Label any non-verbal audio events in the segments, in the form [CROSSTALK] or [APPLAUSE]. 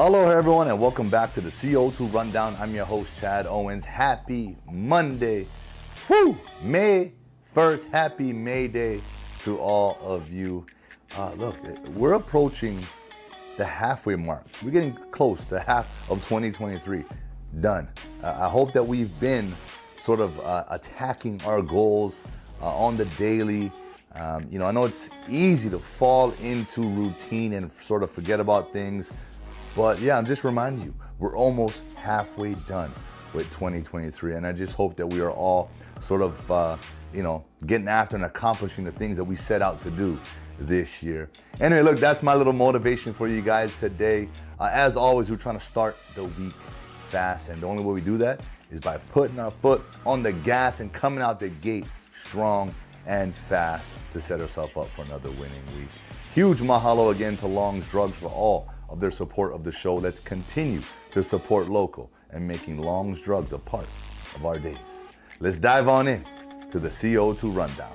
Hello, everyone, and welcome back to the CO2 Rundown. I'm your host, Chad Owens. Happy Monday. Woo! May 1st. Happy May Day to all of you. Uh, look, we're approaching the halfway mark. We're getting close to half of 2023 done. Uh, I hope that we've been sort of uh, attacking our goals uh, on the daily. Um, you know, I know it's easy to fall into routine and sort of forget about things. But yeah, I'm just reminding you, we're almost halfway done with 2023. And I just hope that we are all sort of, uh, you know, getting after and accomplishing the things that we set out to do this year. Anyway, look, that's my little motivation for you guys today. Uh, as always, we're trying to start the week fast. And the only way we do that is by putting our foot on the gas and coming out the gate strong and fast to set ourselves up for another winning week. Huge mahalo again to Longs Drugs for all of their support of the show. Let's continue to support local and making Longs Drugs a part of our days. Let's dive on in to the CO2 rundown.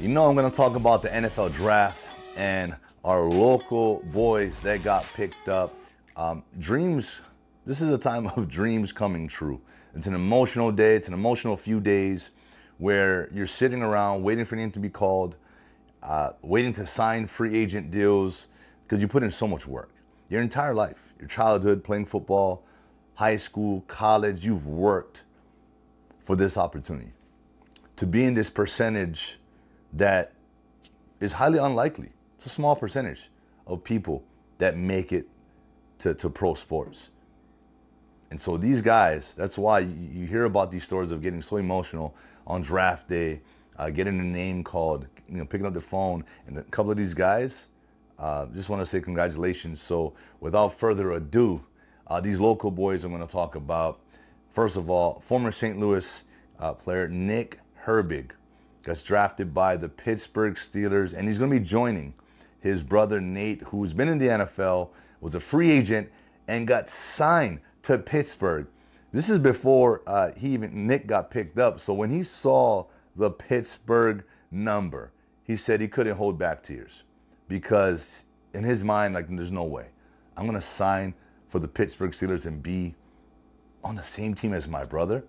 You know, I'm going to talk about the NFL draft and our local boys that got picked up. Um, dreams, this is a time [LAUGHS] of dreams coming true. It's an emotional day, it's an emotional few days where you're sitting around waiting for your name to be called, uh, waiting to sign free agent deals because you put in so much work. Your entire life, your childhood, playing football, high school, college, you've worked for this opportunity to be in this percentage that is highly unlikely. It's a small percentage of people that make it to, to pro sports. And so these guys, that's why you hear about these stories of getting so emotional on draft day, uh, getting a name called, you know, picking up the phone. And a couple of these guys, uh, just want to say congratulations. So without further ado, uh, these local boys I'm going to talk about. First of all, former St. Louis uh, player Nick Herbig gets drafted by the Pittsburgh Steelers, and he's going to be joining his brother Nate, who's been in the NFL, was a free agent, and got signed to Pittsburgh. This is before uh, he even Nick got picked up. So when he saw the Pittsburgh number, he said he couldn't hold back tears because in his mind, like, there's no way I'm gonna sign for the Pittsburgh Steelers and be on the same team as my brother.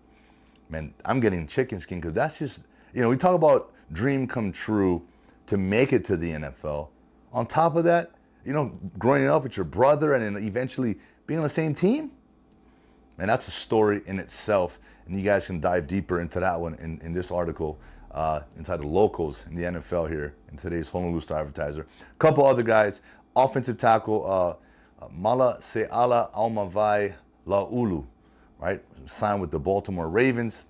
Man, I'm getting chicken skin because that's just you know we talk about dream come true to make it to the NFL. On top of that, you know, growing up with your brother and then eventually being on the same team, and that's a story in itself. And you guys can dive deeper into that one in, in this article uh, entitled Locals in the NFL here in today's Honolulu Star Advertiser. A couple other guys, offensive tackle uh, Mala Sala Aumavae Laulu, right? Signed with the Baltimore Ravens.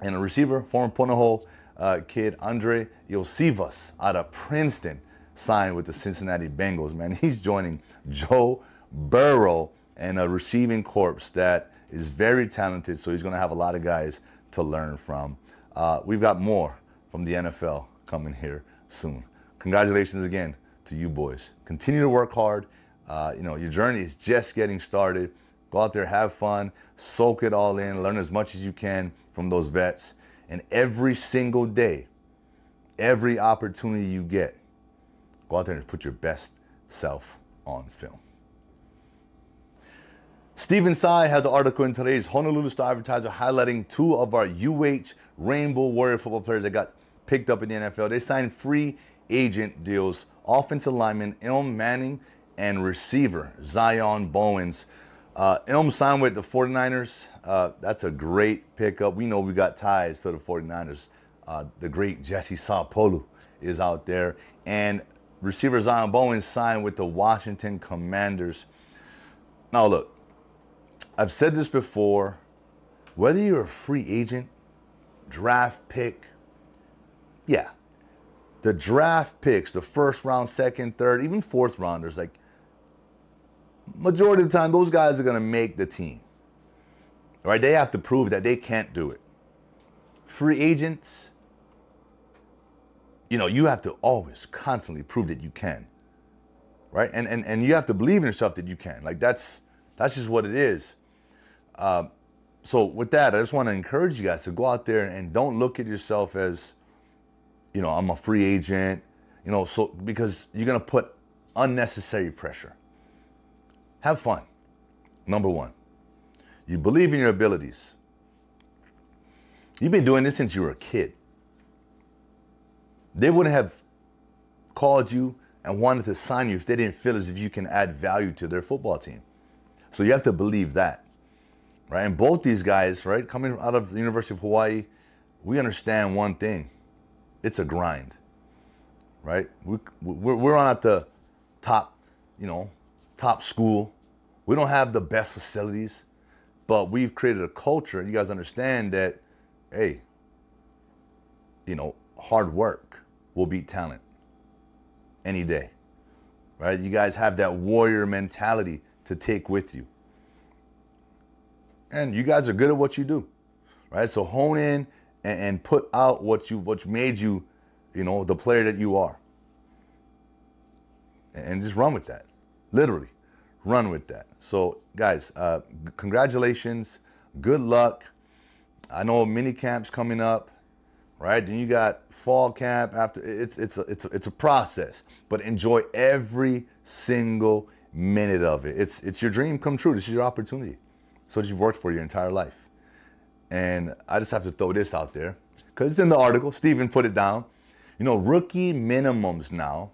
And a receiver, former Punahou uh, kid Andre Iosivas out of Princeton, signed with the Cincinnati Bengals. Man, [LAUGHS] he's joining Joe Burrow and a receiving corps that is very talented, so he's going to have a lot of guys to learn from. Uh, we've got more from the NFL coming here soon. Congratulations again to you boys. Continue to work hard. Uh, you know, your journey is just getting started. Go out there, have fun, soak it all in, learn as much as you can from those vets. And every single day, every opportunity you get, go out there and put your best self on film. Stephen Tsai has an article in today's Honolulu Star Advertiser highlighting two of our UH Rainbow Warrior football players that got picked up in the NFL. They signed free agent deals, offensive lineman Ilm Manning and receiver Zion Bowens. Uh, Ilm signed with the 49ers. Uh, that's a great pickup. We know we got ties to the 49ers. Uh, the great Jesse Sapolu is out there. And receiver Zion Bowens signed with the Washington Commanders. Now, look, I've said this before. Whether you're a free agent, draft pick, yeah, the draft picks, the first round, second, third, even fourth rounders, like majority of the time, those guys are going to make the team. Right? They have to prove that they can't do it. Free agents, you know, you have to always constantly prove that you can. Right? And and and you have to believe in yourself that you can. Like that's that's just what it is. Um, so with that, I just want to encourage you guys to go out there and don't look at yourself as, you know, I'm a free agent. You know, so because you're gonna put unnecessary pressure. Have fun. Number one. You believe in your abilities. You've been doing this since you were a kid. They wouldn't have called you and wanted to sign you if they didn't feel as if you can add value to their football team. So you have to believe that, right? And both these guys, right, coming out of the University of Hawaii, we understand one thing: it's a grind, right? We, we're, we're on at the top, you know, top school. We don't have the best facilities, but we've created a culture. You guys understand that, hey, you know, hard work will beat talent any day, right? You guys have that warrior mentality to take with you. And you guys are good at what you do, right? So hone in and, and put out what you what made you, you know, the player that you are. And just run with that, literally, run with that. So guys, uh, congratulations, good luck. I know mini camps coming up right? Then you got fall camp after it's it's a, it's a, it's a process, but enjoy every single minute of it. It's it's your dream come true. This is your opportunity. So that you've worked for your entire life. And I just have to throw this out there because it's in the article. Stephen put it down. You know, rookie minimums now.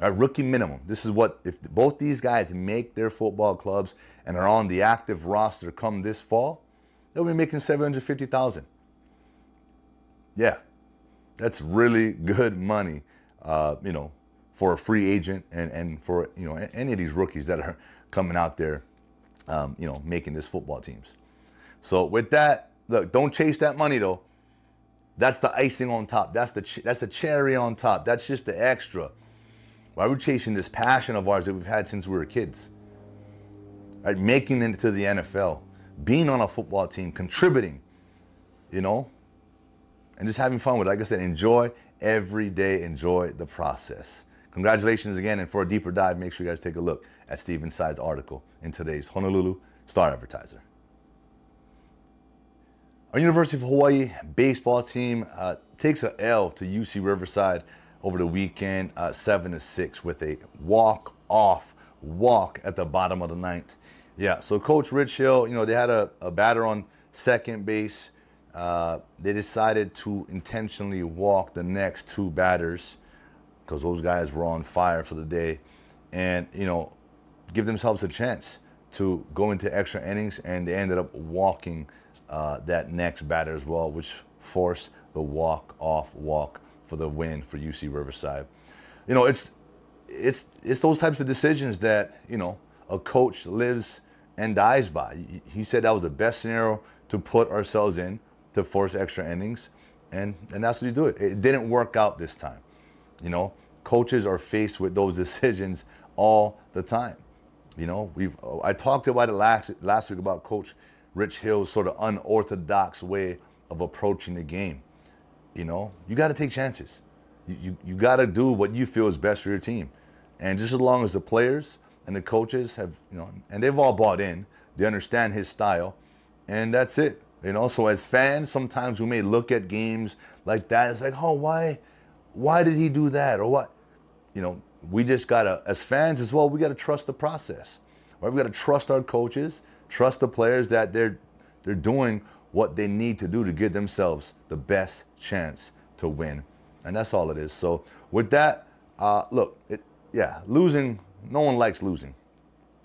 A rookie minimum. This is what if both these guys make their football clubs and are on the active roster come this fall, they'll be making seven hundred fifty thousand. Yeah, that's really good money, uh, you know, for a free agent and, and for, you know, any of these rookies that are coming out there, um, you know, making this football teams. So with that, look, don't chase that money though. That's the icing on top. That's the that's the cherry on top. That's just the extra. Why we're chasing this passion of ours that we've had since we were kids. Right, making it to the NFL, being on a football team, contributing, you know, and just having fun with it. Like I said, enjoy every day, enjoy the process. Congratulations again, and for a deeper dive, make sure you guys take a look at Stephen Tsai's article in today's Honolulu Star Advertiser. Our University of Hawaii baseball team uh, takes a L to UC Riverside over the weekend, uh, seven to six, with a walk-off walk at the bottom of the ninth. Yeah, so Coach Rich Hill, you know, they had a, a batter on second base uh, they decided to intentionally walk the next two batters because those guys were on fire for the day and, you know, give themselves a chance to go into extra innings. And they ended up walking uh, that next batter as well, which forced the walk off walk for the win for UC Riverside. You know, it's it's it's those types of decisions that you know a coach lives and dies by. He said that was the best scenario to put ourselves in to force extra innings, and and that's what you do. It, it didn't work out this time. You know, coaches are faced with those [LAUGHS] decisions all the time. You know, we've uh, I talked about it last last week about Coach Rich Hill's sort of unorthodox way of approaching the game. You know, you got to take chances. You, you, you got to do what you feel is best for your team. And just as long as the players and the coaches have, you know, and they've all bought in, they understand his style, and that's it. You know, so as fans, sometimes we may look at games like that. It's like, oh, why, why did he do that, or what? You know, we just gotta, as fans as well, we gotta trust the process. Right? We gotta trust our coaches, trust the players that they're they're doing what they need to do to give themselves the best chance to win, and that's all it is. So with that, uh, look, it, yeah, losing. No one likes losing,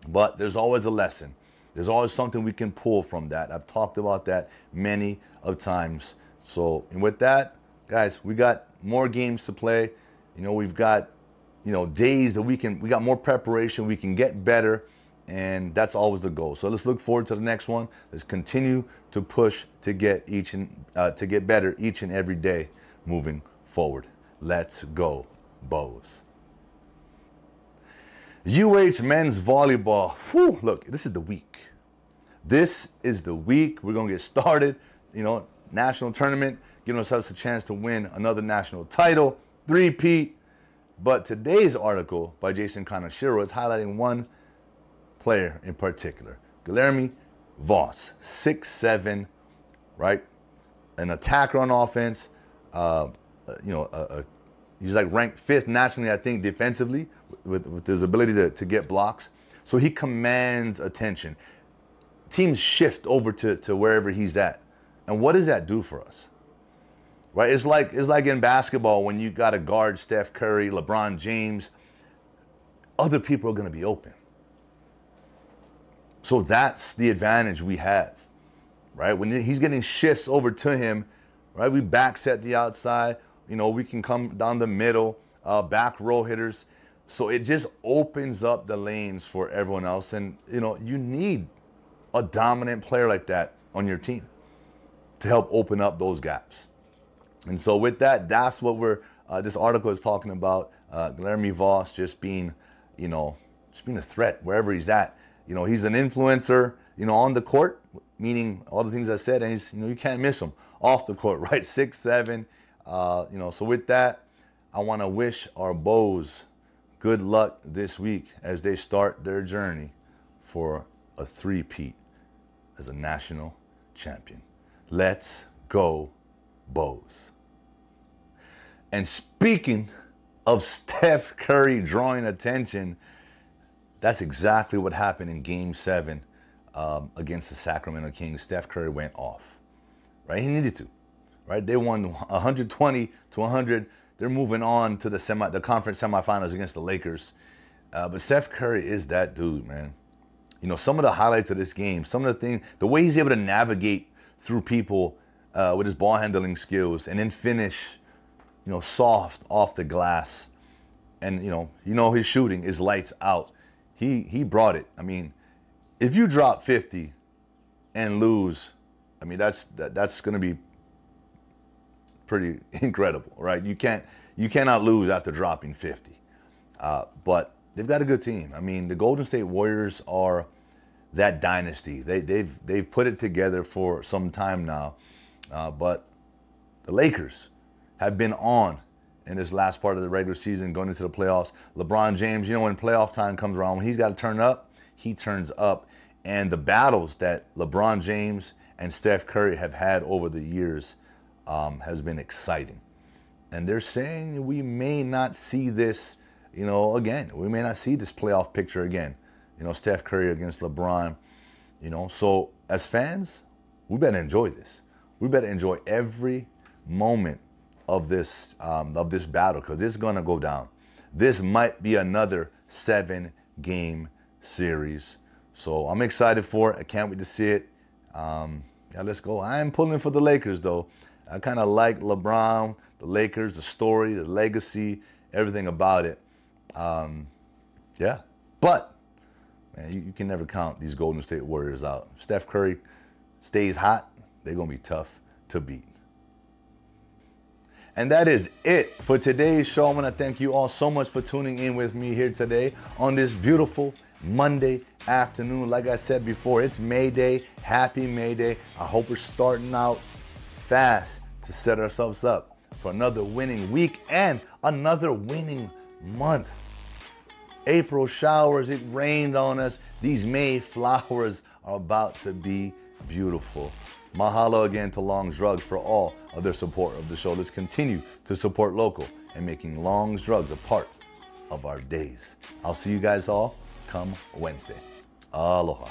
but there's always a lesson. There's always something we can pull from that. I've talked about that many of times. So, and with that, guys, we got more games to play. You know, we've got, you know, days that we can, we got more preparation, we can get better, and that's always the goal. So let's look forward to the next one. Let's continue to push to get each and uh, to get better each and every day moving forward. Let's go, Bows. UH men's volleyball. Whew, look, this is the week. This is the week we're gonna get started. You know, national tournament, giving ourselves a chance to win another national title, three-peat. But today's article by Jason Kaneshiro is highlighting one player in particular, Guilherme Voss, six-seven, right? An attacker on offense, uh, you know, a, a He's like ranked fifth nationally, I think, defensively with, with his ability to, to get blocks. So he commands attention. Teams shift over to, to wherever he's at. And what does that do for us? Right? It's like it's like in basketball when you got to guard Steph Curry, LeBron James, other people are going to be open. So that's the advantage we have. Right? When he's getting shifts over to him, right? We back set the outside. You know, we can come down the middle, uh, back row hitters. So it just opens up the lanes for everyone else. And, you know, you need a dominant player like that on your team to help open up those gaps. And so with that, that's what we're, uh, this article is talking about. Uh, Guilherme Voss just being, you know, just being a threat wherever he's at. You know, he's an influencer, you know, on the court, meaning all the things I said, and he's, you know, you can't miss him off the court, [LAUGHS] right? Six, seven, uh, you know, so with that, I want to wish our Bows good luck this week as they start their journey for a three-peat as a national champion. Let's go, Bows. And speaking of Steph Curry drawing attention, that's exactly what happened in Game 7 um, against the Sacramento Kings. Steph Curry went off, right? He needed to, right? They won 120 to 100 they're moving on to the semi, the conference semifinals against the Lakers. Uh, but Steph Curry is that dude, man. You know, some of the highlights of this game, some of the things, the way he's able to navigate through people uh, with his ball handling skills, and then finish, you know, soft off the glass, and you know, you know his shooting is lights out. He he brought it. I mean, if you drop 50 and lose, I mean that's that, that's going to be pretty [LAUGHS] incredible, right? You can't you cannot lose after dropping 50. Uh, but they've got a good team. I mean, the Golden State Warriors are that dynasty. They, they've they've put it together for some time now, uh, but the Lakers have been on in this last part of the regular season, going into the playoffs. LeBron James, you know, when playoff time comes around, when he's got to turn up, he turns up. And the battles that LeBron James and Steph Curry have had over the years um, has been exciting. And they're saying we may not see this, you know, again. We may not see this playoff picture again. You know, Steph Curry against LeBron. You know, so as fans, we better enjoy this. We better enjoy every moment of this um, of this battle because it's gonna go down. This might be another seven game series. So I'm excited for it. I can't wait to see it. Um, yeah, let's go. I am pulling for the Lakers though. I kind of like LeBron, the Lakers, the story, the legacy, everything about it. Um, yeah, but man, you, you, can never count these Golden State Warriors out. Steph Curry stays hot, they're gonna be tough to beat. And that is it for today's show. I want to thank you all so much for tuning in with me here today on this beautiful Monday afternoon. Like I said before, it's May Day. Happy May Day. I hope we're starting out fast to set ourselves up for another winning week and another winning month. April showers, it rained on us. These May flowers are about to be beautiful. Mahalo again to Longs Drugs for all of their support of the show. Let's continue to support local and making Longs Drugs a part of our days. I'll see you guys all come Wednesday. Aloha.